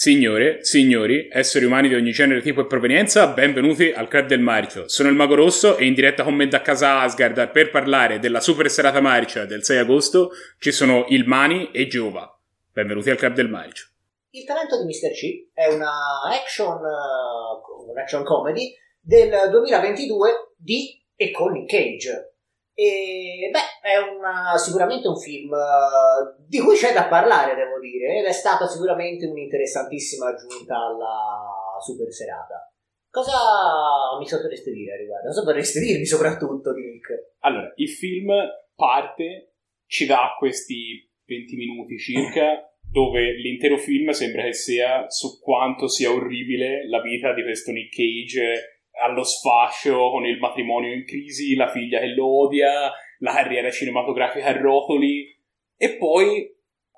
Signore, signori, esseri umani di ogni genere, tipo e provenienza, benvenuti al Club del Marcio. Sono il Mago Rosso e in diretta con me da casa Asgard per parlare della super serata marcia del 6 agosto ci sono il Mani e Giova. Benvenuti al Club del Marcio. Il talento di Mr. C è una action, uh, action comedy del 2022 di e con Cage. E beh, è una, sicuramente un film uh, di cui c'è da parlare, devo dire, ed è stata sicuramente un'interessantissima aggiunta alla super serata. Cosa mi sapreste dire riguardo? Cosa potreste dirmi soprattutto Nick? Allora, il film parte, ci dà questi 20 minuti circa, dove l'intero film sembra che sia su quanto sia orribile la vita di questo Nick Cage allo sfascio con il matrimonio in crisi, la figlia che lo odia, la carriera cinematografica a rotoli. E poi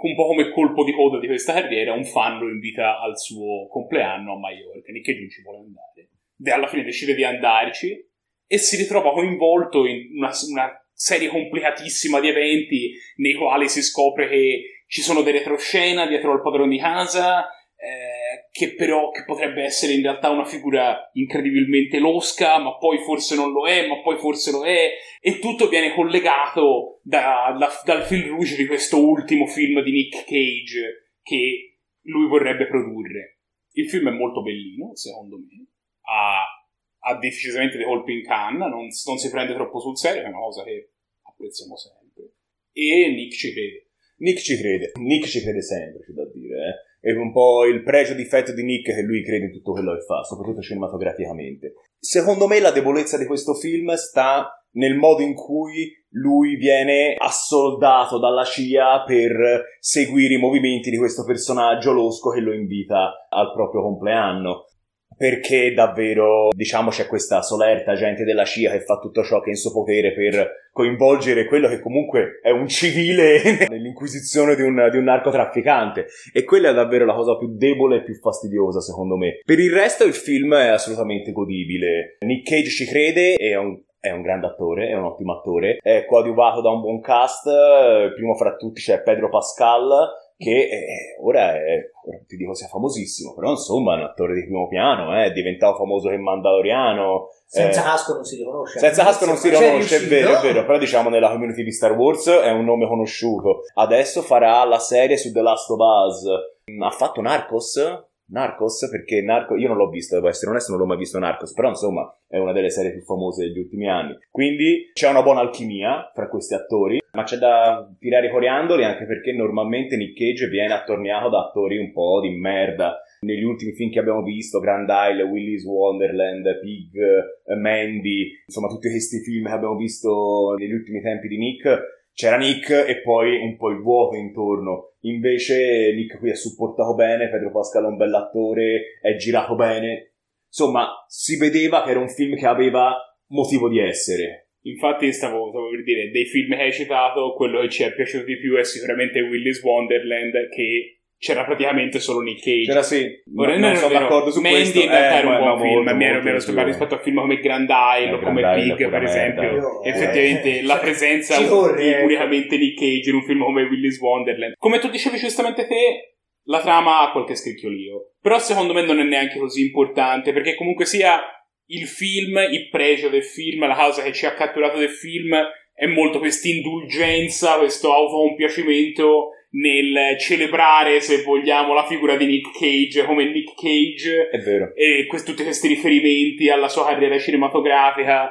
un po' come colpo di coda di questa carriera un fan lo invita al suo compleanno a Mallorca, Nick non ci vuole andare. E alla fine decide di andarci e si ritrova coinvolto in una, una serie complicatissima di eventi nei quali si scopre che ci sono delle retroscena dietro al padrone di casa eh, che però che potrebbe essere in realtà una figura incredibilmente losca, ma poi forse non lo è, ma poi forse lo è, e tutto viene collegato da, da, dal fil rouge di questo ultimo film di Nick Cage che lui vorrebbe produrre. Il film è molto bellino, secondo me, ha, ha decisamente dei colpi in canna, non, non si prende troppo sul serio, è una cosa che apprezziamo sempre, e Nick ci crede. Nick ci crede, Nick ci crede sempre, c'è da dire, eh è un po' il pregio difetto di Nick che lui crede in tutto quello che fa, soprattutto cinematograficamente. Secondo me la debolezza di questo film sta nel modo in cui lui viene assoldato dalla CIA per seguire i movimenti di questo personaggio losco che lo invita al proprio compleanno perché davvero, diciamo, c'è questa solerta gente della CIA che fa tutto ciò che è in suo potere per coinvolgere quello che comunque è un civile nell'inquisizione di un, di un narcotrafficante. E quella è davvero la cosa più debole e più fastidiosa, secondo me. Per il resto il film è assolutamente godibile. Nick Cage ci crede, è un è un grande attore, è un ottimo attore, è coadiuvato da un buon cast, primo fra tutti c'è Pedro Pascal, che eh, ora, è, ora ti dico sia famosissimo, però insomma è un attore di primo piano, eh, è diventato famoso che Mandaloriano. Senza eh, casco non si riconosce. Senza casco non si riconosce, è vero, è vero, però diciamo nella community di Star Wars è un nome conosciuto. Adesso farà la serie su The Last of Us. Ha fatto Narcos? Narcos, perché Narcos, io non l'ho visto, devo essere onesto, non l'ho mai visto Narcos, però insomma è una delle serie più famose degli ultimi anni. Quindi c'è una buona alchimia fra questi attori, ma c'è da tirare i coriandoli anche perché normalmente Nick Cage viene attorniato da attori un po' di merda. Negli ultimi film che abbiamo visto, Grand Isle, Willy's Wonderland, Pig, Mandy, insomma tutti questi film che abbiamo visto negli ultimi tempi di Nick, c'era Nick e poi un po' il vuoto intorno. Invece Nick qui è supportato bene, Pedro Pascal è un bell'attore, è girato bene. Insomma, si vedeva che era un film che aveva motivo di essere. Infatti stavo, stavo, per dire, dei film che hai citato, quello che ci è piaciuto di più è sicuramente Willy's Wonderland, che c'era praticamente solo Nick Cage. C'era sì, Ora, non, non sono d'accordo su Mandy questo. in realtà eh, era un buon film, mi ero, molto rispetto a film come Grand Isle o eh, come Pig, per esempio. Eh, effettivamente la presenza di unicamente Nick Cage in un film come Willy's Wonderland. Come tu dicevi giustamente te, la trama ha qualche scricchiolio. Però secondo me non è neanche così importante, perché comunque sia il film, il pregio del film, la causa che ci ha catturato del film è molto questa indulgenza, questo autocompiacimento nel celebrare, se vogliamo, la figura di Nick Cage come Nick Cage. È vero. E questi, tutti questi riferimenti alla sua carriera cinematografica.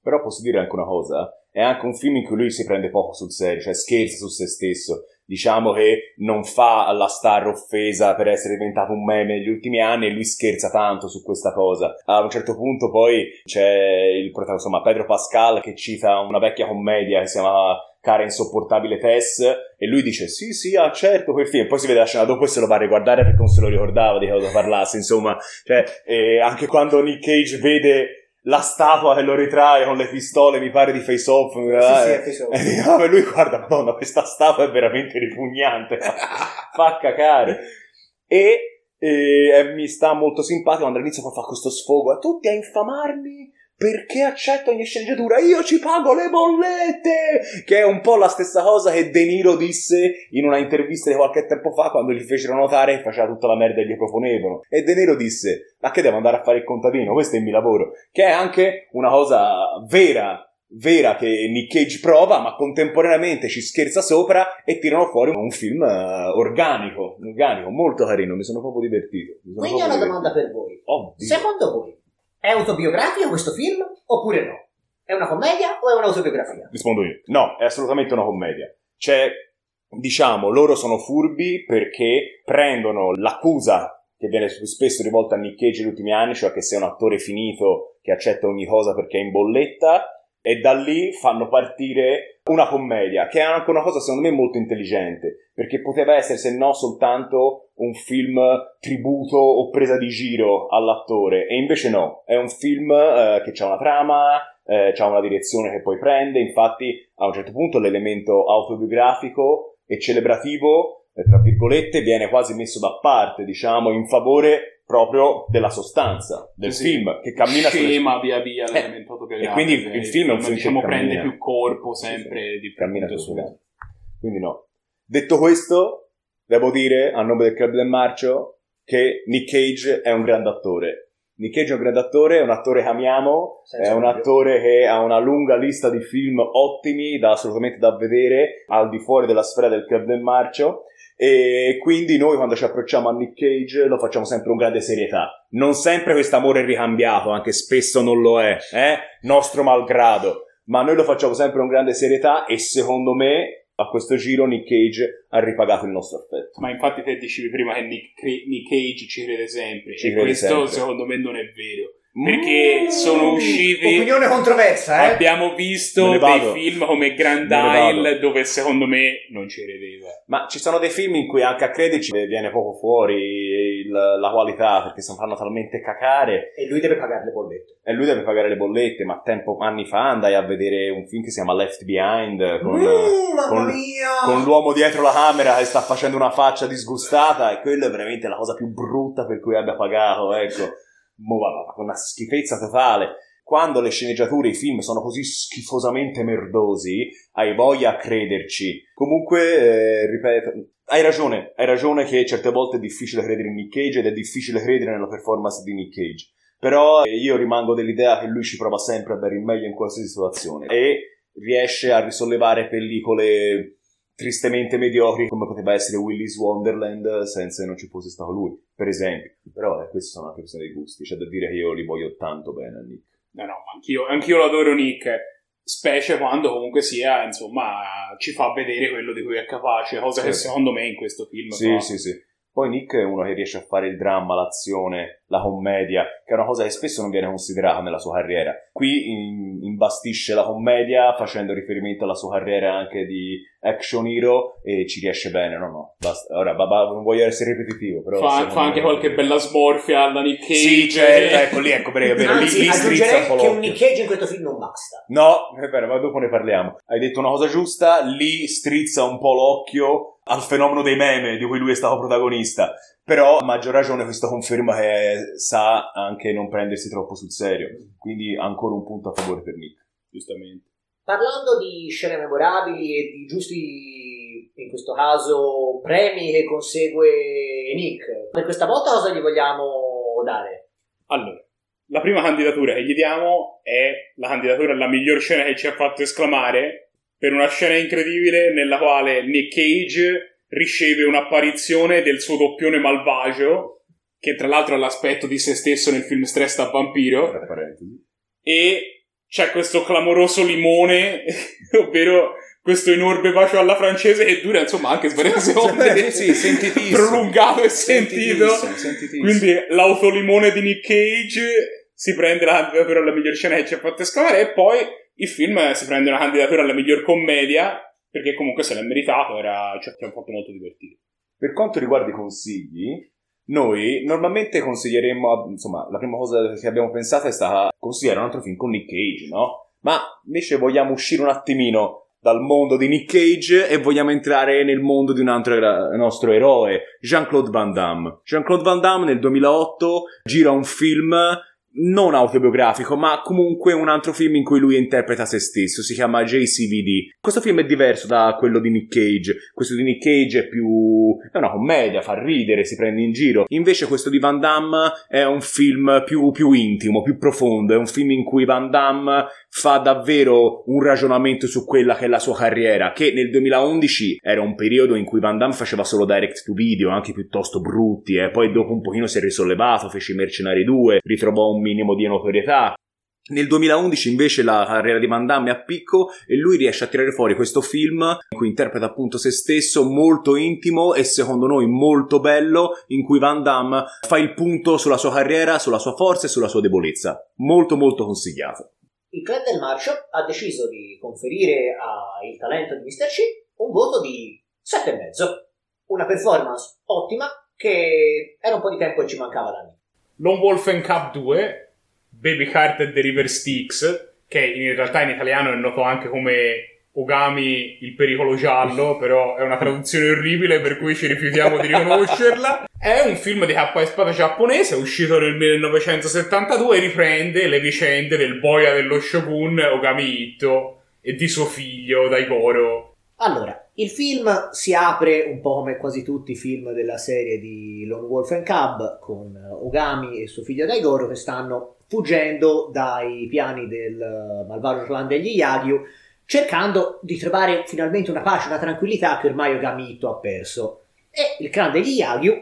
Però posso dire anche una cosa, è anche un film in cui lui si prende poco sul serio, cioè scherza su se stesso. Diciamo che non fa la star offesa per essere diventato un meme negli ultimi anni e lui scherza tanto su questa cosa. A un certo punto poi c'è il protagonista, insomma, Pedro Pascal che cita una vecchia commedia che si chiama cara insopportabile Tess e lui dice sì sì ah certo quel film poi si vede la scena dopo e se lo va a riguardare perché non se lo ricordava di cosa parlasse insomma cioè anche quando Nick Cage vede la statua che lo ritrae con le pistole, mi pare di face off. Sì, eh, sì, è face off. E ah, lui guarda, madonna, questa statua è veramente ripugnante. fa cacare. E, e, e, mi sta molto simpatico quando all'inizio fa questo sfogo a tutti a infamarmi perché accetta ogni sceneggiatura? Io ci pago le bollette! Che è un po' la stessa cosa che De Niro disse in una intervista di qualche tempo fa quando gli fecero notare che faceva tutta la merda che gli proponevano. E De Niro disse, ma che devo andare a fare il contadino? Questo è il mio lavoro. Che è anche una cosa vera vera che Nick Cage prova, ma contemporaneamente ci scherza sopra e tirano fuori un film uh, organico, organico, molto carino, mi sono proprio divertito. Quindi ho una domanda per voi. Oddio. Secondo voi è autobiografico questo film oppure no? È una commedia o è un'autobiografia? Rispondo io. No, è assolutamente una commedia. C'è, diciamo, loro sono furbi perché prendono l'accusa che viene spesso rivolta a Nick Cage negli ultimi anni, cioè che sei un attore finito che accetta ogni cosa perché è in bolletta, e da lì fanno partire una commedia, che è anche una cosa secondo me molto intelligente, perché poteva essere se no soltanto un film tributo o presa di giro all'attore, e invece no, è un film eh, che ha una trama, eh, ha una direzione che poi prende, infatti a un certo punto l'elemento autobiografico e celebrativo, tra virgolette, viene quasi messo da parte, diciamo, in favore proprio della sostanza del sì, film che cammina scema sulle... via via l'elemento eh, e quindi il, il film è un film diciamo che prende più corpo sempre sì, di cammina sulle gambe quindi no. Detto questo devo dire a nome del Club del Marcio che Nick Cage è un grande attore. Nick Cage è un grande attore, è un attore che amiamo, Senza è un video. attore che ha una lunga lista di film ottimi, da assolutamente da vedere, al di fuori della sfera del Club del Marcio. E quindi noi quando ci approcciamo a Nick Cage lo facciamo sempre con grande serietà. Non sempre questo amore è ricambiato, anche spesso non lo è, eh? nostro malgrado. Ma noi lo facciamo sempre con grande serietà e secondo me a questo giro Nick Cage ha ripagato il nostro affetto. Ma infatti te dicevi prima che Nick, Nick Cage ci crede sempre ci e crede questo sempre. secondo me non è vero perché mm. sono usciti opinione controversa eh? abbiamo visto dei film come Grand Isle dove secondo me non ci credeva. Ma ci sono dei film in cui anche a crederci viene poco fuori il, la qualità perché si fanno talmente cacare. E lui deve pagare le bollette. E lui deve pagare le bollette ma tempo, anni fa andai a vedere un film che si chiama Left Behind con, mm, con, con l'uomo dietro la camera che sta facendo una faccia disgustata e quello è veramente la cosa più brutta per cui abbia pagato ecco una schifezza totale. Quando le sceneggiature, i film sono così schifosamente merdosi, hai voglia a crederci. Comunque, eh, ripeto, hai ragione, hai ragione che certe volte è difficile credere in Nick Cage ed è difficile credere nella performance di Nick Cage. Però eh, io rimango dell'idea che lui ci prova sempre a dare il meglio in qualsiasi situazione e riesce a risollevare pellicole tristemente mediocri come poteva essere Willy's Wonderland senza che non ci fosse stato lui, per esempio. Però eh, queste sono anche questioni dei gusti, c'è da dire che io li voglio tanto bene a Nick. No, no, anch'io, anch'io lo adoro Nick, specie quando comunque sia, insomma, ci fa vedere quello di cui è capace, cosa certo. che secondo me in questo film sì, fa. Sì, sì, poi Nick è uno che riesce a fare il dramma, l'azione, la commedia, che è una cosa che spesso non viene considerata nella sua carriera. Qui in, imbastisce la commedia facendo riferimento alla sua carriera anche di action hero e ci riesce bene, no no, basta. Ora, babà, non voglio essere ripetitivo, però... Fa, fa anche qualche bella smorfia alla Nick Cage. Sì, certo, ecco lì, ecco, perché vero, Anzi, lì, lì strizza un po' che un Nick Cage in questo film non basta. No, è vero, ma dopo ne parliamo. Hai detto una cosa giusta, lì strizza un po' l'occhio al fenomeno dei meme di cui lui è stato protagonista. Però a maggior ragione questo conferma che sa anche non prendersi troppo sul serio. Quindi ancora un punto a favore per Nick, giustamente. Parlando di scene memorabili e di giusti, in questo caso, premi che consegue Nick, per questa volta cosa gli vogliamo dare? Allora, la prima candidatura che gli diamo è la candidatura alla miglior scena che ci ha fatto esclamare per una scena incredibile nella quale Nick Cage riceve un'apparizione del suo doppione malvagio, che tra l'altro ha l'aspetto di se stesso nel film Stress da vampiro, e c'è questo clamoroso limone, ovvero questo enorme bacio alla francese che dura insomma anche svariate secondi sì, sì, prolungato e sentito. sentitissimo. quindi l'autolimone di Nick Cage si prende la candidatura alla miglior scena che ci ha fatto esclamare e poi il film si prende una candidatura alla miglior commedia perché comunque se l'è meritato, era, cioè, ci ha fatto molto divertire. Per quanto riguarda i consigli, noi normalmente consiglieremmo, insomma, la prima cosa che abbiamo pensato è stata consigliare un altro film con Nick Cage, no? Ma invece vogliamo uscire un attimino dal mondo di Nick Cage e vogliamo entrare nel mondo di un altro nostro eroe, Jean-Claude Van Damme. Jean-Claude Van Damme nel 2008 gira un film non autobiografico, ma comunque un altro film in cui lui interpreta se stesso, si chiama JCVD. Questo film è diverso da quello di Nick Cage, questo di Nick Cage è più... è una commedia, fa ridere, si prende in giro. Invece questo di Van Damme è un film più, più intimo, più profondo, è un film in cui Van Damme fa davvero un ragionamento su quella che è la sua carriera, che nel 2011 era un periodo in cui Van Damme faceva solo direct to video, anche piuttosto brutti, eh. poi dopo un pochino si è risollevato, fece i Mercenari 2, ritrovò un minimo di notorietà, nel 2011 invece la carriera di Van Damme è a picco e lui riesce a tirare fuori questo film in cui interpreta appunto se stesso molto intimo e secondo noi molto bello in cui Van Damme fa il punto sulla sua carriera, sulla sua forza e sulla sua debolezza. Molto molto consigliato. Il club del Marcio ha deciso di conferire al talento di Mr. C un voto di 7,5. Una performance ottima che era un po' di tempo che ci mancava da me. Lone Wolf Cup 2 Baby Cart e The River Styx, che in realtà in italiano è noto anche come Ogami il pericolo giallo, però è una traduzione orribile per cui ci rifiutiamo di riconoscerla. È un film di cappa e spada giapponese, uscito nel 1972 e riprende le vicende del boia dello shogun Ogami Ito e di suo figlio Daigoro. Allora, il film si apre un po' come quasi tutti i film della serie di Lone Wolf and Cub con Ogami e suo figlio Daigoro che stanno fuggendo dai piani del malvagio clan degli Yagyu, cercando di trovare finalmente una pace, una tranquillità che ormai Ogamito ha perso. E il clan degli Yagyu,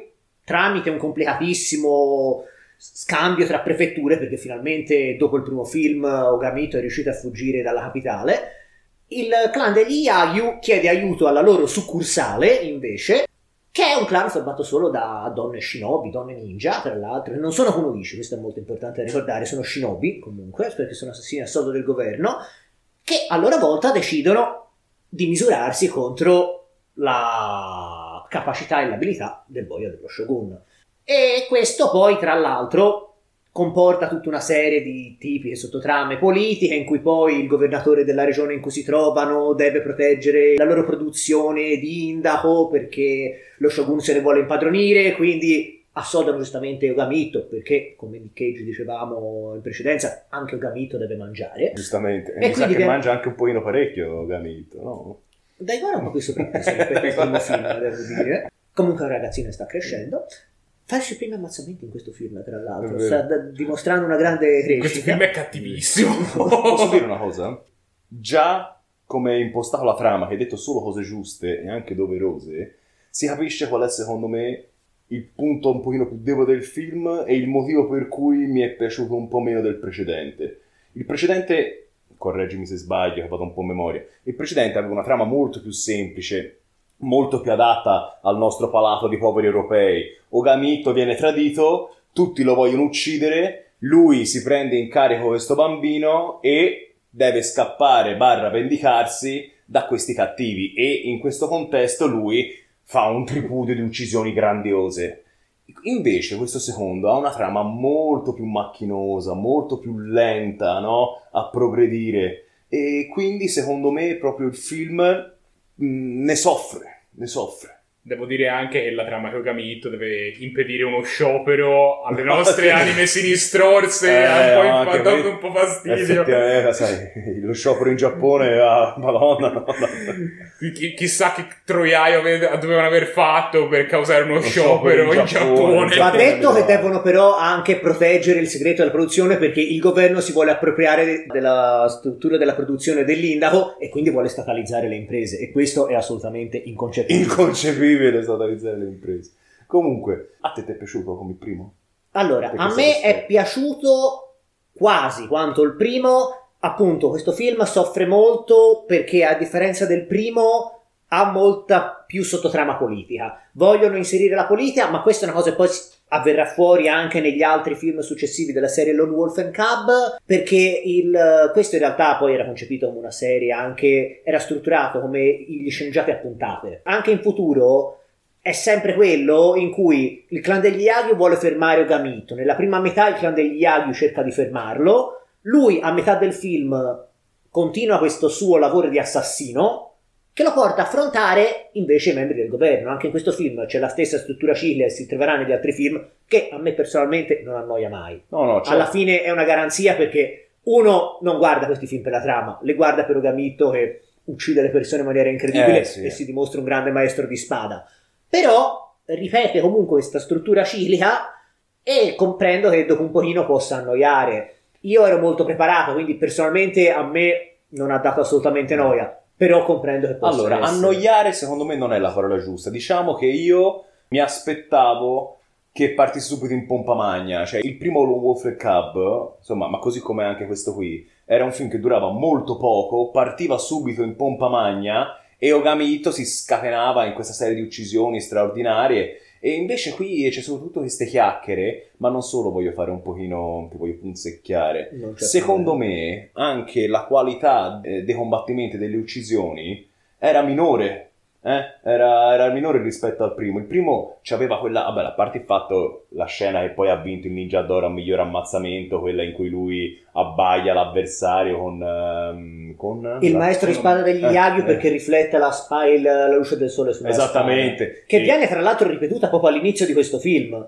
tramite un complicatissimo scambio tra prefetture, perché finalmente dopo il primo film Ogamito è riuscito a fuggire dalla capitale, il clan degli Yagyu chiede aiuto alla loro succursale, invece, che è un clan formato solo da donne shinobi, donne ninja, tra l'altro, non sono kunoichi, questo è molto importante da ricordare, sono shinobi comunque, perché sono assassini a soldo del governo, che a loro volta decidono di misurarsi contro la capacità e l'abilità del boia dello shogun. E questo poi, tra l'altro, comporta tutta una serie di tipi e sottotrame politiche in cui poi il governatore della regione in cui si trovano deve proteggere la loro produzione di indaco perché lo shogun se ne vuole impadronire, quindi assoldano giustamente Ogamito perché come Nick Cage dicevamo in precedenza anche Ogamito deve mangiare giustamente e, e mi sa che, che mangia anche un pochino parecchio Ogamito no? dai guarda ma questo per il primo film devo dire comunque un ragazzino sta crescendo Fasci primi ammazzamenti in questo film, tra l'altro, sta dimostrando una grande crescita. Questo film è cattivissimo. Posso dire una cosa? Già come è impostato la trama, che hai detto solo cose giuste e anche doverose, si capisce qual è secondo me il punto un pochino più debole del film e il motivo per cui mi è piaciuto un po' meno del precedente. Il precedente, correggimi se sbaglio, che vado un po' a memoria, il precedente aveva una trama molto più semplice, molto più adatta al nostro palato di poveri europei. Ogamito viene tradito, tutti lo vogliono uccidere, lui si prende in carico questo bambino e deve scappare barra vendicarsi da questi cattivi e in questo contesto lui fa un tripudio di uccisioni grandiose. Invece questo secondo ha una trama molto più macchinosa, molto più lenta no? a progredire e quindi secondo me proprio il film mh, ne soffre, ne soffre. Devo dire anche che la trama Kogamito deve impedire uno sciopero alle nostre anime sinistrorse, eh, ha un po' dato un po' fastidio. Effettivamente, sai, lo sciopero in Giappone, ah, madonna, no, Ch- chissà che troiaio dovevano aver fatto per causare uno, uno sciopero, sciopero, in Giappone. Giappone. Va detto che devono però anche proteggere il segreto della produzione perché il governo si vuole appropriare della struttura della produzione dell'indaco e quindi vuole statalizzare le imprese e questo è assolutamente inconcepibile. Inconcepibile incredibile statalizzare le imprese. Comunque, a te ti è piaciuto come il primo? Allora, Perché a me è piaciuto quasi quanto il primo. Appunto, questo film soffre molto perché a differenza del primo ha molta più sottotrama politica. Vogliono inserire la politica, ma questa è una cosa che poi avverrà fuori anche negli altri film successivi della serie Lone Wolf and Cub, perché il, questo in realtà poi era concepito come una serie, anche era strutturato come gli sceneggiati a puntate. Anche in futuro è sempre quello in cui il clan degli Yagyu vuole fermare Ogamito. Nella prima metà il clan degli Yagyu cerca di fermarlo. Lui a metà del film continua questo suo lavoro di assassino che lo porta a affrontare invece i membri del governo. Anche in questo film c'è la stessa struttura ciglia e si troverà negli altri film che a me personalmente non annoia mai. No, no, certo. Alla fine è una garanzia perché uno non guarda questi film per la trama, le guarda per Ogamitto che uccide le persone in maniera incredibile Eh, sì. e si dimostra un grande maestro di spada. Però ripete comunque questa struttura cilica e comprendo che dopo un pochino possa annoiare. Io ero molto preparato, quindi personalmente a me non ha dato assolutamente noia, però comprendo che possa Allora, essere. annoiare secondo me non è la parola giusta. Diciamo che io mi aspettavo che partisse subito in pompa magna. Cioè, il primo Lone Wolf e Cub, insomma, ma così come anche questo qui, era un film che durava molto poco, partiva subito in pompa magna e Ogami Ito si scatenava in questa serie di uccisioni straordinarie. E invece qui c'è soprattutto queste chiacchiere, ma non solo voglio fare un pochino, ti voglio punzecchiare. Secondo me anche la qualità eh, dei combattimenti, delle uccisioni, era minore. Eh? Era, era minore rispetto al primo. Il primo c'aveva quella. Vabbè, a parte il fatto, la scena che poi ha vinto il Ninja d'Oro a miglior ammazzamento, quella in cui lui abbaia l'avversario con. ehm, con Il maestro di spada degli Eh, Yagyu eh. perché riflette la, spa- il- la luce del sole sulla spada. Esattamente. Che E- viene tra l'altro ripetuta proprio all'inizio di questo film.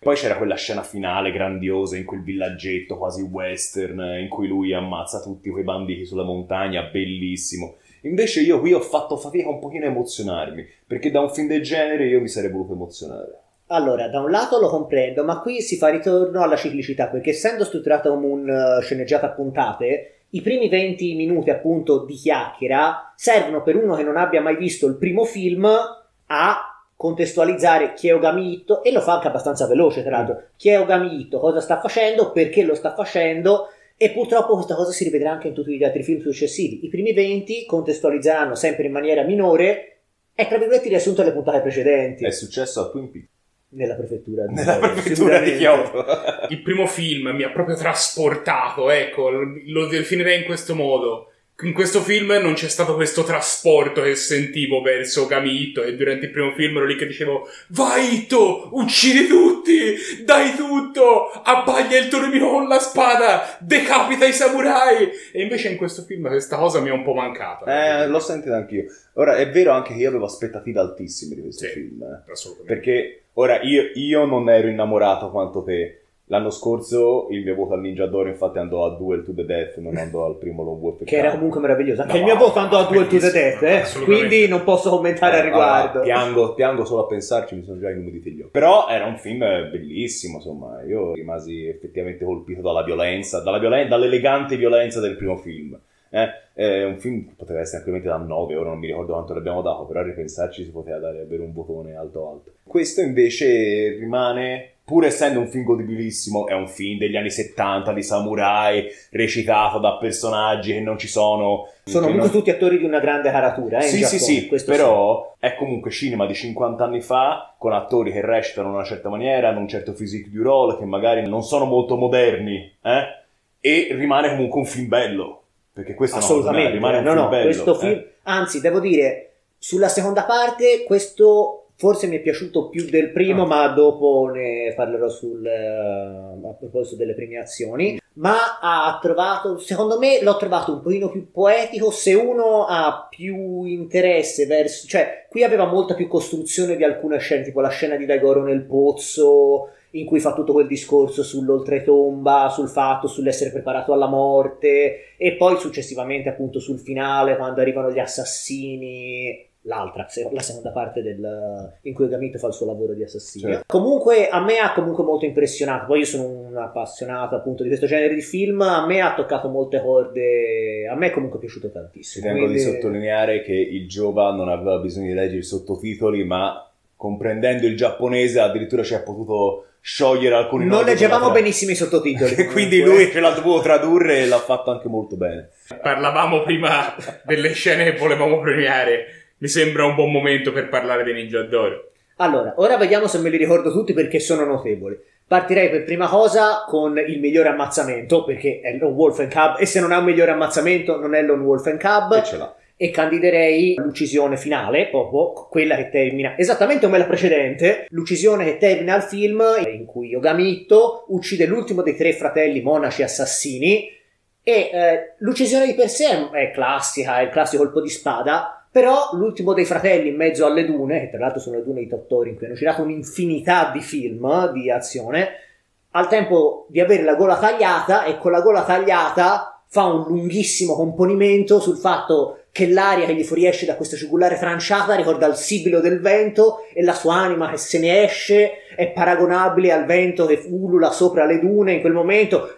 Poi c'era quella scena finale grandiosa in quel villaggetto quasi western eh, in cui lui ammazza tutti quei banditi sulla montagna, bellissimo. Invece io qui ho fatto fatica un pochino a emozionarmi, perché da un film del genere io mi sarei voluto emozionare. Allora, da un lato lo comprendo, ma qui si fa ritorno alla ciclicità, perché essendo strutturato come un eh, sceneggiato a puntate, i primi 20 minuti appunto di chiacchiera servono per uno che non abbia mai visto il primo film a contestualizzare chi è Ogami Itto, e lo fa anche abbastanza veloce tra l'altro, chi è Ogami Itto, cosa sta facendo, perché lo sta facendo, e purtroppo questa cosa si rivedrà anche in tutti gli altri film successivi. I primi 20 contestualizzeranno sempre in maniera minore, e tra virgolette riassunto alle puntate precedenti. È successo a Twin Peaks, Nella prefettura di nella Kyoto, prefettura di. Kyoto. Il primo film mi ha proprio trasportato, ecco, lo definirei in questo modo. In questo film non c'è stato questo trasporto che sentivo verso Gamito e durante il primo film ero lì che dicevo Vai Ito, uccidi tutti, dai tutto, abbaglia il tuo nemico con la spada, decapita i samurai e invece in questo film questa cosa mi è un po' mancata. Eh, l'ho sentito anch'io. Ora, è vero anche che io avevo aspettative altissime di questo Sì. film. Assolutamente. Perché ora io, io non ero innamorato quanto te. L'anno scorso il mio voto al Ninja d'Oro infatti andò a Duel to the Death, non andò al primo Lone Wolf. Che era comunque meraviglioso. Anche No, il mio voto andò a Duel to the Death, eh? quindi non posso commentare al riguardo. Ah, piango, piango solo a pensarci, mi sono già inumiditi gli occhi. Però era un film bellissimo, insomma, io rimasi effettivamente colpito dalla violenza, dalla violen- dall'elegante violenza del primo film. Eh, è un film che poteva essere ampiamente da 9, ora non mi ricordo quanto l'abbiamo dato, però a ripensarci si poteva dare davvero un votone alto alto. Questo invece rimane, pur essendo un film godibilissimo, è un film degli anni 70 di samurai, recitato da personaggi che non ci sono. Sono comunque non- tutti attori di una grande caratura, eh? sì, sì, Giappone, sì, questo però è comunque cinema di 50 anni fa, con attori che recitano in una certa maniera, hanno un certo physique du role, che magari non sono molto moderni, eh? E rimane comunque un film bello. Perché questo Assolutamente, mia, rimane un no, film no, bello. questo eh. film, anzi, devo dire, sulla seconda parte, questo forse mi è piaciuto più del primo, Ah. ma dopo ne parlerò sul, eh, a proposito delle premiazioni. Ma ha trovato, secondo me, l'ho trovato un pochino più poetico. Se uno ha più interesse verso, cioè, qui aveva molta più costruzione di alcune scene, tipo la scena di Daigoro nel pozzo, in cui fa tutto quel discorso sull'oltretomba, sul fatto, sull'essere preparato alla morte, e poi successivamente appunto sul finale, quando arrivano gli assassini, l'altra, la seconda parte del, in cui Gamito fa il suo lavoro di assassino. Certo. Comunque a me ha comunque molto impressionato, poi io sono un appassionato appunto di questo genere di film, a me ha toccato molte corde, a me è comunque piaciuto Ci tantissimo. tengo di quindi- sottolineare che il Giova non aveva bisogno di leggere i sottotitoli, ma comprendendo il giapponese addirittura ci ha potuto sciogliere alcuni Non leggevamo benissimo i sottotitoli. Quindi comunque. lui ce l'ha dovuto tradurre e l'ha fatto anche molto bene. Parlavamo prima delle scene che volevamo premiare. Mi sembra un buon momento per parlare dei Ninja d'Oro. Allora, ora vediamo se me li ricordo tutti perché sono notevoli. Partirei per prima cosa con il migliore ammazzamento, perché è Lone Wolf and Cub, e se non ha un migliore ammazzamento non è Lone Wolf and Cub, E ce l'ha. E candiderei l'uccisione finale, proprio quella che termina esattamente come la precedente, l'uccisione che termina il film in cui Yogamitto uccide l'ultimo dei tre fratelli monaci assassini e eh, l'uccisione di per sé è classica, è il classico colpo di spada, Però l'ultimo dei fratelli in mezzo alle dune, che tra l'altro sono le dune di Tottori, in cui hanno girato un'infinità di film di azione, al tempo di avere la gola tagliata e con la gola tagliata fa un lunghissimo componimento sul fatto che l'aria che gli fuoriesce da questa cigulare tranciata ricorda il sibilo del vento e la sua anima che se ne esce è paragonabile al vento che ulula sopra le dune in quel momento.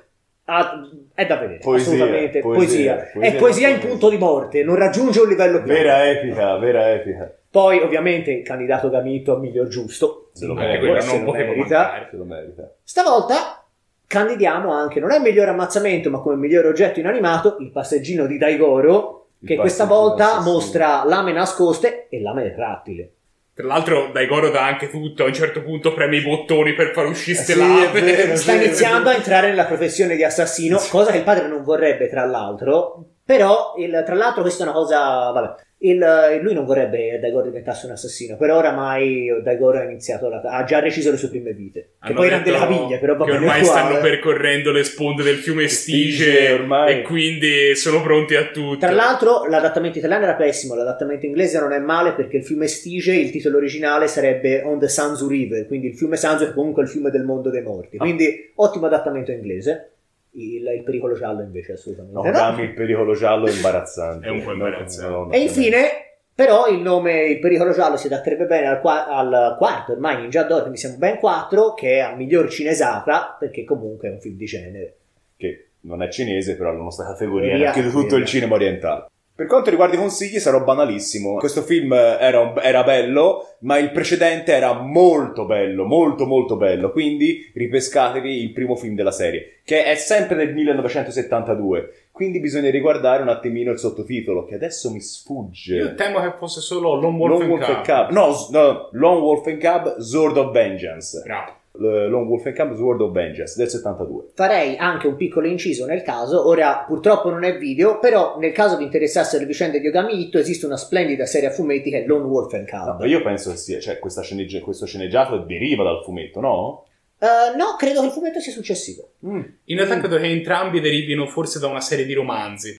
Ah, è da vedere, Poesia, assolutamente. poesia, Poesia. poesia È poesia in punto di morte, non raggiunge un livello più alto. Vera epica, vera epica. Poi, ovviamente, il candidato Gamito a miglior giusto. Se lo Di merita. quello Gamito, se non lo merita. mancare. Se lo merita. Stavolta candidiamo anche, non è il miglior ammazzamento, ma come miglior oggetto inanimato, il passeggino di Daigoro, che questa volta mostra lame nascoste e lame retrattile. Tra l'altro, Daigoro dà anche tutto. A un certo punto preme i bottoni per far uscire ste Sì, lame. Sta iniziando a entrare nella professione di assassino, cosa che il padre non vorrebbe, tra l'altro. Però, il- tra l'altro, questa è una cosa. Vabbè. Il- lui non vorrebbe che Daigoro diventasse un assassino, però oramai Daigoro ha iniziato la- ha già reciso le sue prime vite. Che Hanno poi erano delle caviglie, però va che ormai stanno percorrendo le sponde del fiume Stige, Stige ormai. e quindi sono pronti a tutto. Tra l'altro, l'adattamento italiano era pessimo, l'adattamento inglese non è male perché il fiume Stige, il titolo originale sarebbe On the Sanzu River, quindi il fiume Sanzu è comunque il fiume del mondo dei morti. Ah. Quindi, ottimo adattamento inglese. Il, il pericolo giallo invece assolutamente No, no. dammi il pericolo giallo è imbarazzante. È un po' imbarazzante. No, no, no, E infine, però, il nome Il pericolo giallo si adatterebbe bene al, qua- al quarto, ormai Ninja Door, quindi siamo ben quattro, che è a miglior cinesata, perché comunque è un film di genere. che non è cinese, però la nostra categoria è anche tutto il cinema orientale. Per quanto riguarda i consigli, sarò banalissimo. Questo film era, era bello, ma il precedente era molto bello, molto molto bello. Quindi ripescatevi il primo film della serie, che è sempre del 1972. Quindi bisogna riguardare un attimino il sottotitolo, che adesso mi sfugge. Io temo che fosse solo Lone Wolf, Lone and Wolf Cub. Cub. No, no, Lone Wolf and Cub, Sword of Vengeance. Bravo. L- Lone Wolf and Cub, Sword of Vengeance del 72. Farei anche un piccolo inciso nel caso, ora purtroppo non è video, però nel caso vi interessasse le vicende di Ogami Itto esiste una splendida serie a fumetti che è Lone Wolf and No, Cub. io penso che sia, cioè, questa sceneggi- questo sceneggiato deriva dal fumetto, no? Eh, no, credo che il fumetto sia successivo. In realtà Mm. credo che entrambi derivino forse da una serie di romanzi,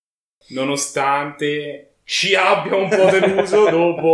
nonostante ci abbia un po' deluso dopo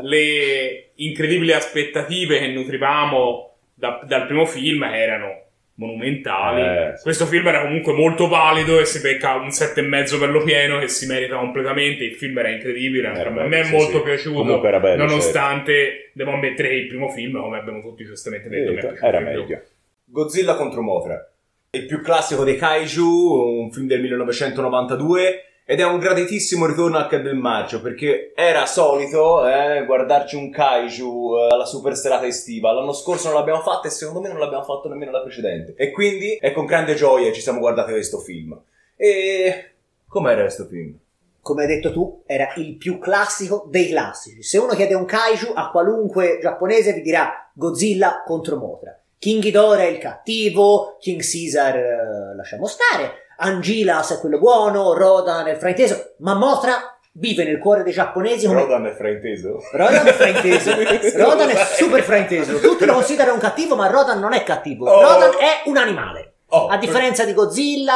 le incredibili aspettative che nutrivamo da- dal primo film erano monumentali. Eh, sì. Questo film era comunque molto valido e si becca un sette e mezzo per lo pieno che si merita completamente. Il film era incredibile, Era a me bello, è sì, molto sì. piaciuto. Era bello, nonostante devo ammettere che il primo film, come abbiamo tutti giustamente detto, è piaciuto era più. meglio. Godzilla contro Mothra. Il più classico dei kaiju, un film del 1992 ed è un graditissimo ritorno al marcio perché era solito eh, guardarci un kaiju eh, alla super serata estiva. L'anno scorso non l'abbiamo fatto e secondo me non l'abbiamo fatto nemmeno la precedente. E quindi è con grande gioia ci siamo guardati questo film. E com'era questo film? Come hai detto tu, era il più classico dei classici. Se uno chiede un kaiju a qualunque giapponese vi dirà Godzilla contro Mothra. King Ghidorah è il cattivo, King Caesar eh, lasciamo stare, Angilas è quello buono, Rodan è il frainteso, ma Mothra vive nel cuore dei giapponesi come Rodan è frainteso? Rodan è frainteso. Rodan è super frainteso. Tutti lo considerano un cattivo, ma Rodan non è cattivo. Oh. Rodan è un animale. Oh, A differenza di Godzilla,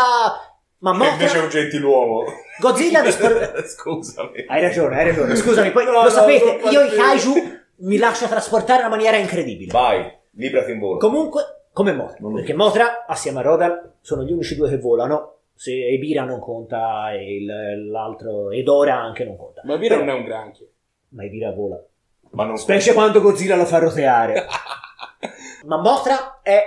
ma che invece è Mothra... un gentiluomo. Godzilla dispor- Scusami. Hai ragione, hai ragione. Scusami, poi No, lo no, sapete, io i kaiju mi lascio trasportare in una maniera incredibile. Vai, librati in volo. Comunque, come Mothra. Non Perché Mothra, assieme a Rodan, sono gli unici due che volano. Se Ebira non conta e il- l'altro, ed Ora anche non conta. Ma Vira Però- non è un granchio. Ma Ebira vola. Ma non Specie quando Godzilla lo fa roteare. Ma Mothra è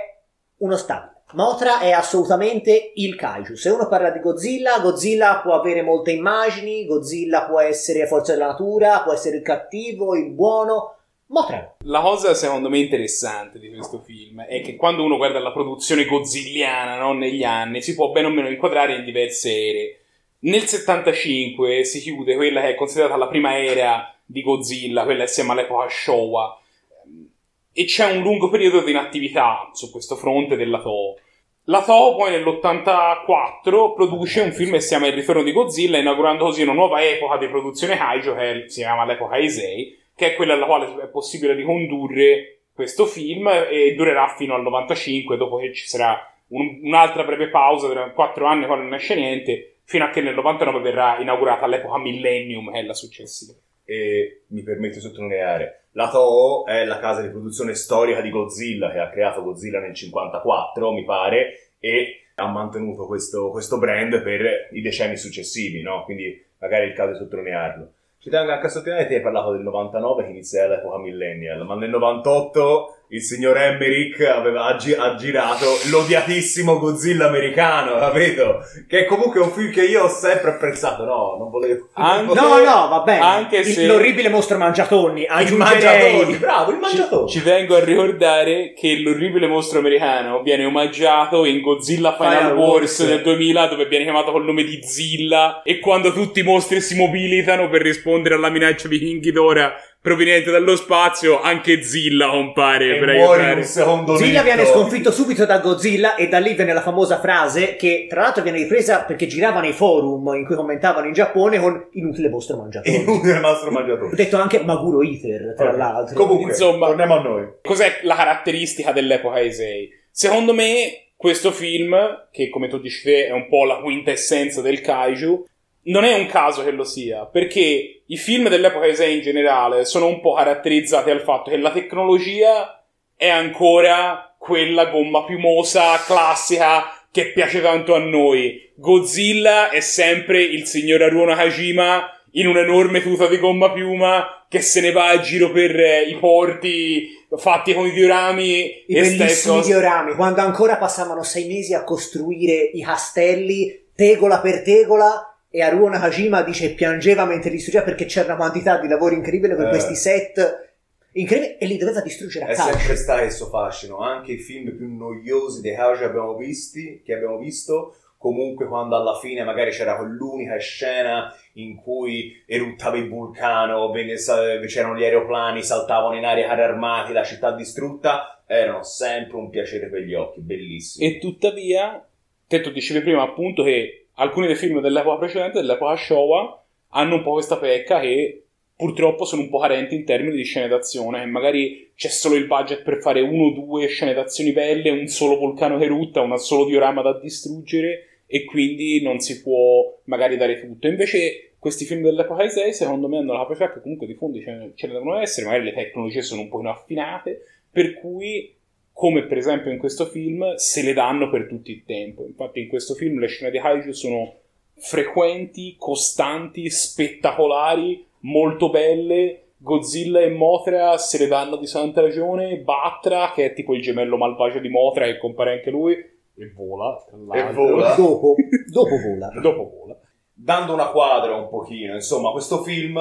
uno stabile. Mothra è assolutamente il kaiju. Se uno parla di Godzilla, Godzilla può avere molte immagini, Godzilla può essere forza della natura, può essere il cattivo, il buono. No. La cosa secondo me interessante di questo film è che quando uno guarda la produzione godzilliana no, negli anni si può bene o meno inquadrare in diverse ere. Nel 75 si chiude quella che è considerata la prima era di Godzilla, quella insieme all'epoca Showa, e c'è un lungo periodo di inattività su questo fronte della Toho. La Toho poi nell'84 produce un film che si chiama Il ritorno di Godzilla, inaugurando così una nuova epoca di produzione kaiju che si chiama l'epoca Heisei, che è quella alla quale è possibile ricondurre questo film e durerà fino al 95, dopo che ci sarà un- un'altra breve pausa, tra quattro anni quando non esce niente, fino a che nel 99 verrà inaugurata l'epoca Millennium, che è la successiva. e mi permetto di sottolineare, la Toho è la casa di produzione storica di Godzilla che ha creato Godzilla nel 54, mi pare, e ha mantenuto questo, questo brand per i decenni successivi, no? Quindi magari è il caso di sottolinearlo. Ci tengo anche a sottolineare che hai parlato del 99 che inizia l'epoca millennial, ma nel 98 il signor Emmerich aveva, ha, gi- ha girato l'odiatissimo Godzilla americano, capito? Che è comunque un film che io ho sempre apprezzato, no, non volevo... Anche- No, no, va bene. Anche Il- se- L'orribile mostro mangiatonni. il Aggiungerei... mangiatore, bravo, il Ci, mangiatore. ci tengo a ricordare che l'orribile mostro americano viene omaggiato in Godzilla Final, Final Wars, Wars. del 2000 dove viene chiamato col nome di Zilla e quando tutti i mostri si mobilitano per rispondere alla minaccia vichingi d'ora proveniente dallo spazio anche Zilla compare e muori un secondo Zilla letto. viene sconfitto subito da Godzilla e da lì viene la famosa frase che tra l'altro viene ripresa perché girava nei forum in cui commentavano in Giappone con inutile mostro mangiatore. Inutile mastro Ho mangiatore. detto anche Maguro Iter, tra Ok. l'altro. Comunque, Insomma- torniamo a noi. Cos'è la caratteristica dell'epoca Heisei? Secondo me, questo film, che come tu dici te è un po' la quintessenza del kaiju, non è un caso che lo sia, perché i film dell'epoca Heisei in generale sono un po' caratterizzati dal fatto che la tecnologia è ancora quella gomma piumosa, classica, che piace tanto a noi. Godzilla è sempre il signor Haruo Nakajima in un'enorme tuta di gomma piuma che se ne va a giro per eh, i porti fatti con i diorami I e bellissimi diorami, quando ancora passavano sei mesi a costruire i castelli tegola per tegola e Haruo Nakajima dice piangeva mentre distruggeva perché c'era una quantità di lavoro incredibile per Eh. questi set incredibili e li doveva distruggere a È sempre stato questo fascino, anche i film più noiosi dei House che abbiamo visti, che abbiamo visto, comunque quando alla fine magari c'era quell'unica scena in cui eruttava il vulcano, c'erano gli aeroplani, saltavano in aria carri armati, la città distrutta, erano sempre un piacere per gli occhi, bellissimi. E tuttavia, te tu dicevi prima appunto che alcuni dei film dell'epoca precedente, dell'epoca Showa, hanno un po' questa pecca che purtroppo sono un po' carenti in termini di scene d'azione, e magari c'è solo il budget per fare uno o due scene d'azioni belle, un solo vulcano che erutta, un solo diorama da distruggere, e quindi non si può magari dare tutto. Invece questi film dell'epoca Heisei secondo me hanno la capacità che comunque di fondi ce, ne devono essere, magari le tecnologie sono un po' affinate, per cui come per esempio in questo film se le danno per tutto il tempo. Infatti in questo film le scene di Kaiju sono frequenti, costanti, spettacolari, molto belle. Godzilla e Mothra se le danno di santa ragione. Batra, che è tipo il gemello malvagio di Mothra, che compare anche lui, e vola. tra l'altro. vola. Dopo, dopo vola. Dopo vola. dando una quadra un pochino, insomma, questo film,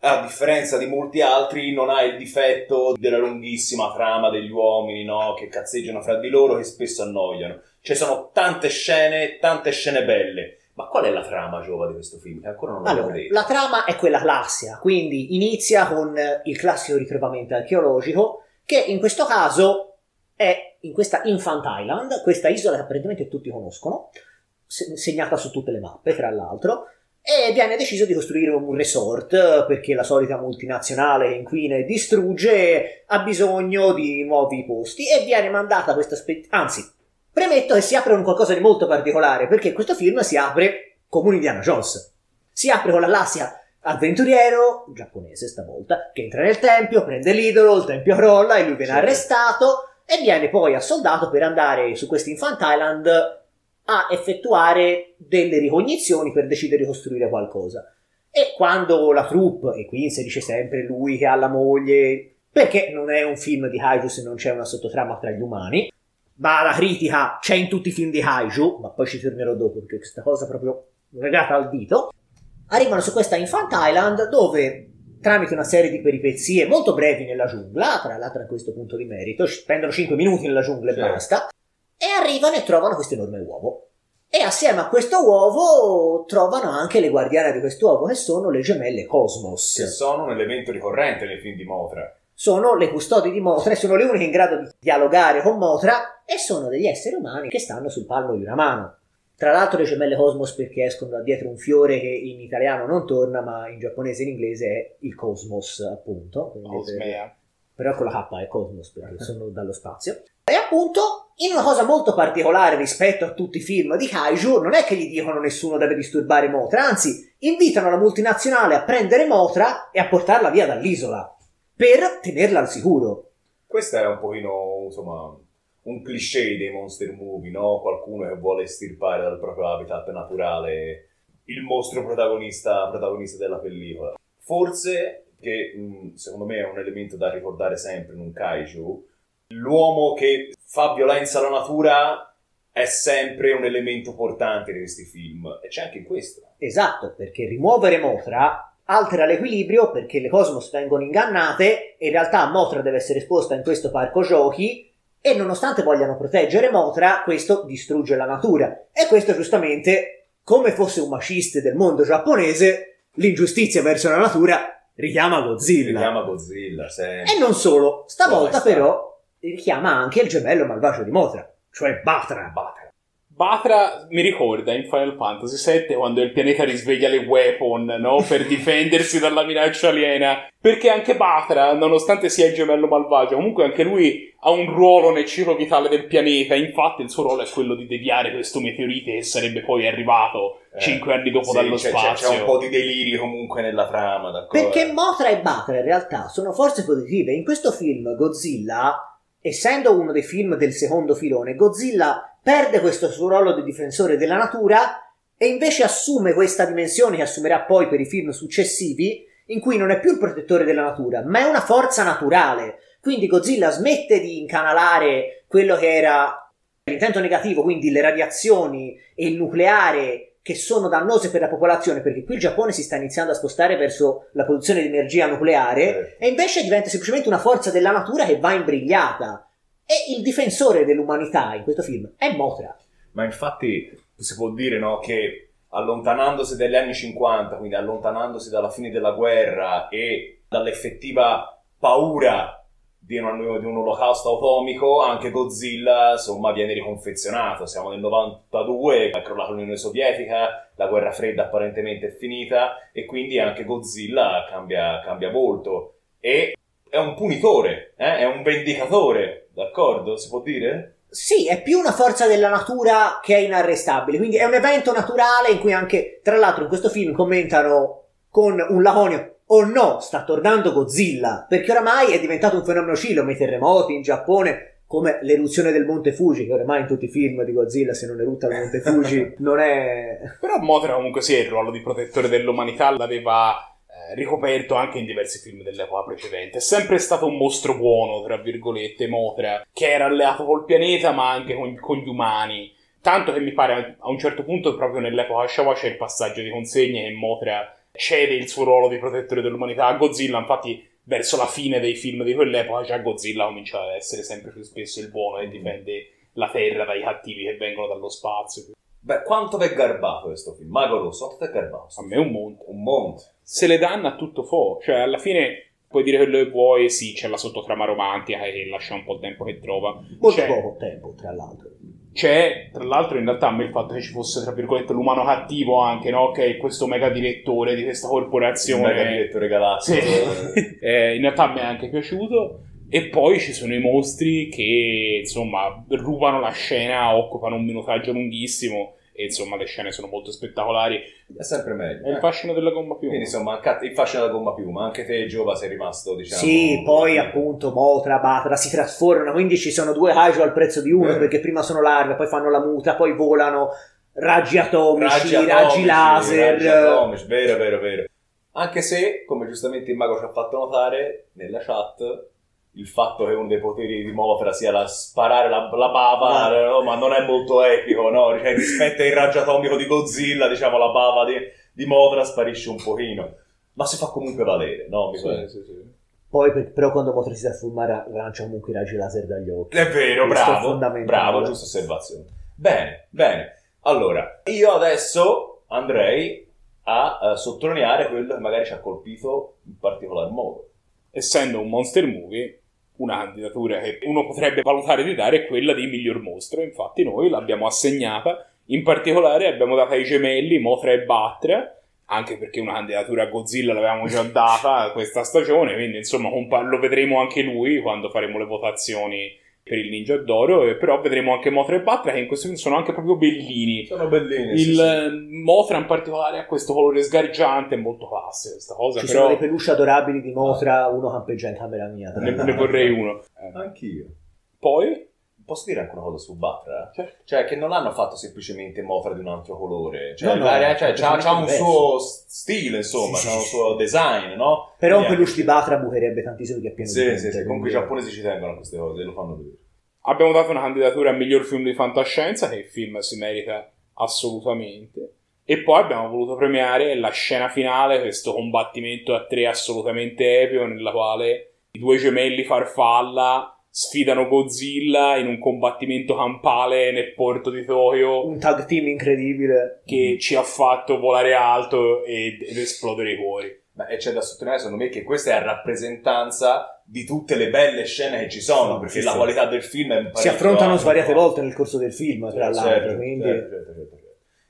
a differenza di molti altri, non ha il difetto della lunghissima trama degli uomini, no? Che cazzeggiano fra di loro, che spesso annoiano. Ci sono tante scene, tante scene belle. Ma qual è la trama, Giova, di questo film? Che ancora non l'abbiamo Allora, detto. la trama è quella classica, quindi inizia con il classico ritrovamento archeologico, che in questo caso è in questa Infant Island, questa isola che apparentemente tutti conoscono, se- segnata su tutte le mappe, tra l'altro, e viene deciso di costruire un resort perché la solita multinazionale inquina e distrugge ha bisogno di nuovi posti e viene mandata questa spe- anzi premetto che si apre con qualcosa di molto particolare perché questo film si apre come un Indiana Jones si apre con la classica avventuriero giapponese stavolta che entra nel tempio prende l'idolo il tempio crolla e lui viene Sì. arrestato e viene poi assoldato per andare su questo Infant Island a effettuare delle ricognizioni per decidere di costruire qualcosa. E quando la troupe, e qui inserisce sempre lui che ha la moglie, perché non è un film di Kaiju se non c'è una sottotrama tra gli umani, ma la critica c'è in tutti i film di Kaiju, ma poi ci tornerò dopo perché questa cosa è proprio legata al dito, arrivano su questa Infant Island dove tramite una serie di peripezie molto brevi nella giungla, tra l'altro a questo punto di merito, spendono 5 minuti nella giungla e Certo. basta, e arrivano e trovano questo enorme uovo. E assieme a questo uovo trovano anche le guardiane di questo uovo, che sono le gemelle Cosmos. Che sono un elemento ricorrente nei film di Mothra. Sono le custodi di Mothra e sono le uniche in grado di dialogare con Mothra e sono degli esseri umani che stanno sul palmo di una mano. Tra l'altro le gemelle Cosmos perché escono da dietro un fiore che in italiano non torna, ma in giapponese e in inglese è il Cosmos, appunto. Osmea. Però con la K è Cosmos perché sono dallo spazio. E appunto, in una cosa molto particolare rispetto a tutti i film di Kaiju, non è che gli dicono nessuno deve disturbare Motra, anzi, invitano la multinazionale a prendere Motra e a portarla via dall'isola, per tenerla al sicuro. Questo è un pochino, insomma, un cliché dei monster movie, no? Qualcuno che vuole estirpare dal proprio habitat naturale il mostro protagonista, protagonista della pellicola. Forse, che mh, secondo me è un elemento da ricordare sempre in un kaiju, l'uomo che fa violenza alla natura è sempre un elemento portante di questi film e c'è anche in questo. Esatto, perché rimuovere Motra altera l'equilibrio perché le Cosmos vengono ingannate e in realtà Motra deve essere esposta in questo parco giochi e nonostante vogliano proteggere Motra, questo distrugge la natura. E questo giustamente, come fosse un maciste del mondo giapponese, l'ingiustizia verso la natura richiama Godzilla. Richiama Godzilla, sempre. E non solo, stavolta Come però richiama anche il gemello malvagio di Motra, cioè Batra. Batra. Batra mi ricorda in Final Fantasy VII quando il pianeta risveglia le weapon, no? Per difendersi dalla minaccia aliena. Perché anche Batra, nonostante sia il gemello malvagio, comunque anche lui ha un ruolo nel ciclo vitale del pianeta. Infatti il suo ruolo è quello di deviare questo meteorite che sarebbe poi arrivato Eh, cinque anni dopo sì, dallo c'è, c'è- spazio. C'è un po' di deliri comunque nella trama, d'accordo? Perché Motra e Batra in realtà sono forze positive. In questo film Godzilla, essendo uno dei film del secondo filone, Godzilla perde questo suo ruolo di difensore della natura e invece assume questa dimensione che assumerà poi per i film successivi, in cui non è più il protettore della natura, ma è una forza naturale. Quindi Godzilla smette di incanalare quello che era l'intento negativo, quindi le radiazioni e il nucleare che sono dannose per la popolazione, perché qui il Giappone si sta iniziando a spostare verso la produzione di energia nucleare, Eh. e invece diventa semplicemente una forza della natura che va imbrigliata. E il difensore dell'umanità in questo film è Motra. Ma infatti si può dire no, che allontanandosi dagli anni 50, quindi allontanandosi dalla fine della guerra e dall'effettiva paura di un, di un olocausto atomico, anche Godzilla insomma viene riconfezionato. Siamo nel 92, è crollata l'Unione Sovietica, la guerra fredda apparentemente è finita e quindi anche Godzilla cambia, cambia volto. E è un punitore, eh? è un vendicatore, d'accordo? Si può dire? Sì, è più una forza della natura che è inarrestabile, quindi è un evento naturale in cui anche, tra l'altro in questo film commentano con un laconio oh no, sta tornando Godzilla, perché oramai è diventato un fenomeno cilome, i terremoti in Giappone, come l'eruzione del Monte Fuji, che oramai in tutti i film di Godzilla se non erutta il Monte Fuji non è... Però Motra comunque sì, il ruolo di protettore dell'umanità l'aveva eh, ricoperto anche in diversi film dell'epoca precedente. È sempre stato un mostro buono, tra virgolette, Motra, che era alleato col pianeta ma anche con, con gli umani. Tanto che mi pare a un certo punto, proprio nell'epoca Showa, c'è il passaggio di consegne che Motra cede il suo ruolo di protettore dell'umanità a Godzilla. Infatti, verso la fine dei film di quell'epoca, già Godzilla comincia ad essere sempre più spesso il buono e difende la Terra dai cattivi che vengono dallo spazio. Beh, quanto è garbato questo film? Mago Rosso, quanto è garbato? A me è un monte. Un monte. se le danno a tutto fo. Cioè, alla fine puoi dire quello che vuoi, sì, c'è la sottotrama romantica che lascia un po' il tempo che trova. Molto C'è, poco tempo, tra l'altro. C'è, tra l'altro, in realtà a me il fatto che ci fosse, tra virgolette, l'umano cattivo anche, no? Che è questo mega direttore di questa Il corporazione. mega direttore galattico. Sì. Eh, in realtà mi è anche piaciuto. E poi ci sono i mostri che, insomma, rubano la scena, occupano un minutaggio lunghissimo. E insomma, le scene sono molto spettacolari. È sempre meglio. È il eh. fascino della gomma più. Quindi insomma, il fascino della gomma piuma, anche te Giova sei rimasto, diciamo... Sì, poi appunto Motra, Batra si trasformano, quindi ci sono due kaiju al prezzo di uno, Eh. perché prima sono larve, poi fanno la muta, poi volano raggi atomici, Raggi raggi, atomici, laser. raggi atomici, vero, vero, vero. Anche se, come giustamente il mago ci ha fatto notare nella chat, il fatto che uno dei poteri di Mothra sia la sparare la, la bava, Ah. no, ma non è molto epico, no? Cioè, rispetto al raggio atomico di Godzilla, diciamo, la bava di, di Mothra sparisce un pochino. Ma si fa comunque valere, no? Mi Sì, pare. sì, sì. Poi per- però quando Motra si trasforma lancia comunque i raggi laser dagli occhi. È vero, Questo è bravo, fondamentale. bravo, giusta osservazione. Bene, bene. Allora, io adesso andrei a eh, sottolineare quello che magari ci ha colpito in particolar modo. essendo un monster movie, una candidatura che uno potrebbe valutare di dare è quella di miglior mostro. Infatti, noi l'abbiamo assegnata. In particolare, abbiamo dato ai gemelli Mothra e Batra. Anche perché una candidatura a Godzilla l'avevamo già data questa stagione. Quindi, insomma, lo vedremo anche lui quando faremo le votazioni per il Ninja d'Oro, e però vedremo anche Mothra e Batra che in questo film sono anche proprio bellini. Sono bellini. Il sì, sì. eh, Mothra in particolare ha questo colore sgargiante, è molto classe questa cosa, Ci però sono le peluche adorabili di Mothra, uno campeggia in camera mia. ne, ne vorrei uno. Eh, Anch'io. Poi, Posso dire anche una cosa su Batra? Certo. Cioè, che non hanno fatto semplicemente Mothra di un altro colore. Cioè, No, no, l'aria- cioè, c'ha, c'ha un diverso. suo stile, insomma, Sì, c'ha sì, un sì. suo design, no? Però un peluche di Batra bucherebbe tantissimo che è pieno di Sì, gente, sì, sì. Comunque i giapponesi ci tengono a queste cose, lo fanno vedere. abbiamo dato una candidatura a miglior film di fantascienza, che il film si merita assolutamente. E poi abbiamo voluto premiare la scena finale, questo combattimento a tre assolutamente epico, nella quale i due gemelli farfalla sfidano Godzilla in un combattimento campale nel porto di Tokyo Un tag team incredibile. che ci ha fatto volare alto ed, ed esplodere i cuori. Ma e c'è da sottolineare, secondo me, che questa è a rappresentanza di tutte le belle scene che ci sono, Sì, perché sì, la sì. qualità del film è Si affrontano svariate no? volte nel corso del film, tra Certo, l'altro. certo, quindi... certo, certo, certo.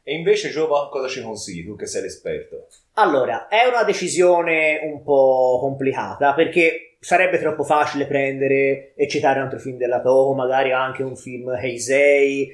E invece, Giova, cosa ci consigli tu che sei l'esperto? Allora, è una decisione un po' complicata perché sarebbe troppo facile prendere e citare un altro film della Toho, magari anche un film Heisei.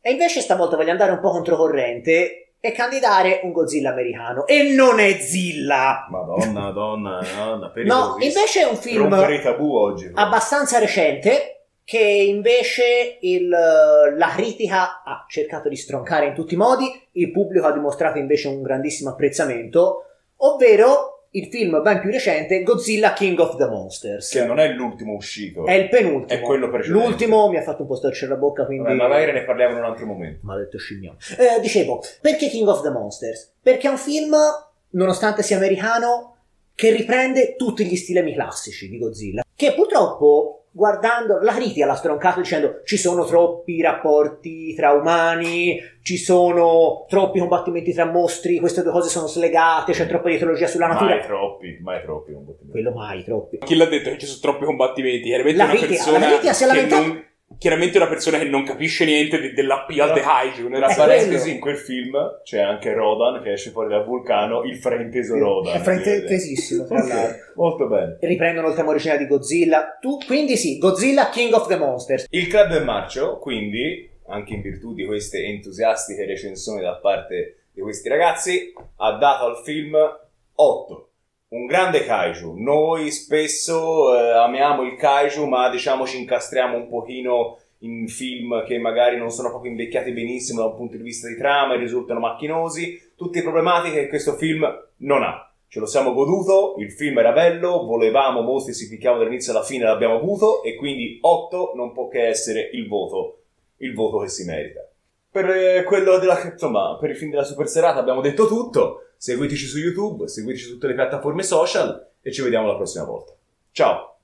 E invece stavolta voglio andare un po' controcorrente e candidare un Godzilla americano. E non è Zilla! Madonna, madonna, madonna, No, invece è un film oggi. abbastanza recente che invece il- la critica ha cercato di stroncare in tutti i modi, il pubblico ha dimostrato invece un grandissimo apprezzamento, ovvero il film ben più recente Godzilla King of the Monsters. Che non è l'ultimo uscito. È il penultimo. È quello precedente. L'ultimo mi ha fatto un po' storcere la bocca, quindi... Vabbè, magari ne parliamo in un altro momento. Maledetto scimmione. Eh, dicevo, perché King of the Monsters? Perché è un film, nonostante sia americano, che riprende tutti gli stilemi classici di Godzilla. Che purtroppo, guardando la critica, l'ha stroncato dicendo ci sono troppi rapporti tra umani, ci sono troppi combattimenti tra mostri, queste due cose sono slegate, c'è troppa dietologia sulla natura. Mai troppi, mai troppi. di- Quello mai, troppi. Chi l'ha detto che ci sono troppi combattimenti? Chiaramente La una critica- persona la critica si è lamentata- non... Chiaramente una persona che non capisce niente de- dell'appeal de Kaiju. Tra È parentesi, in quel film c'è anche Rodan che esce fuori dal vulcano, il frainteso Rodan. È fraintesissimo, tra l'altro. Molto bene. Riprendono il tema originale di Godzilla. Tu, quindi sì, Godzilla King of the Monsters. Il Club del Marcio, quindi, anche in virtù di queste entusiastiche recensioni da parte di questi ragazzi, ha dato al film 8. Un grande kaiju. Noi spesso eh, amiamo il kaiju, ma diciamo ci incastriamo un pochino in film che magari non sono proprio invecchiati benissimo da un punto di vista di trama e risultano macchinosi. Tutte problematiche che questo film non ha. Ce lo siamo goduto, il film era bello, volevamo mostri, si picchiamo dall'inizio alla fine, l'abbiamo avuto e quindi 8 non può che essere il voto, il voto che si merita. Per eh, quello della, insomma, per il film della super serata abbiamo detto tutto. Seguiteci su YouTube, seguiteci su tutte le piattaforme social e ci vediamo la prossima volta. Ciao!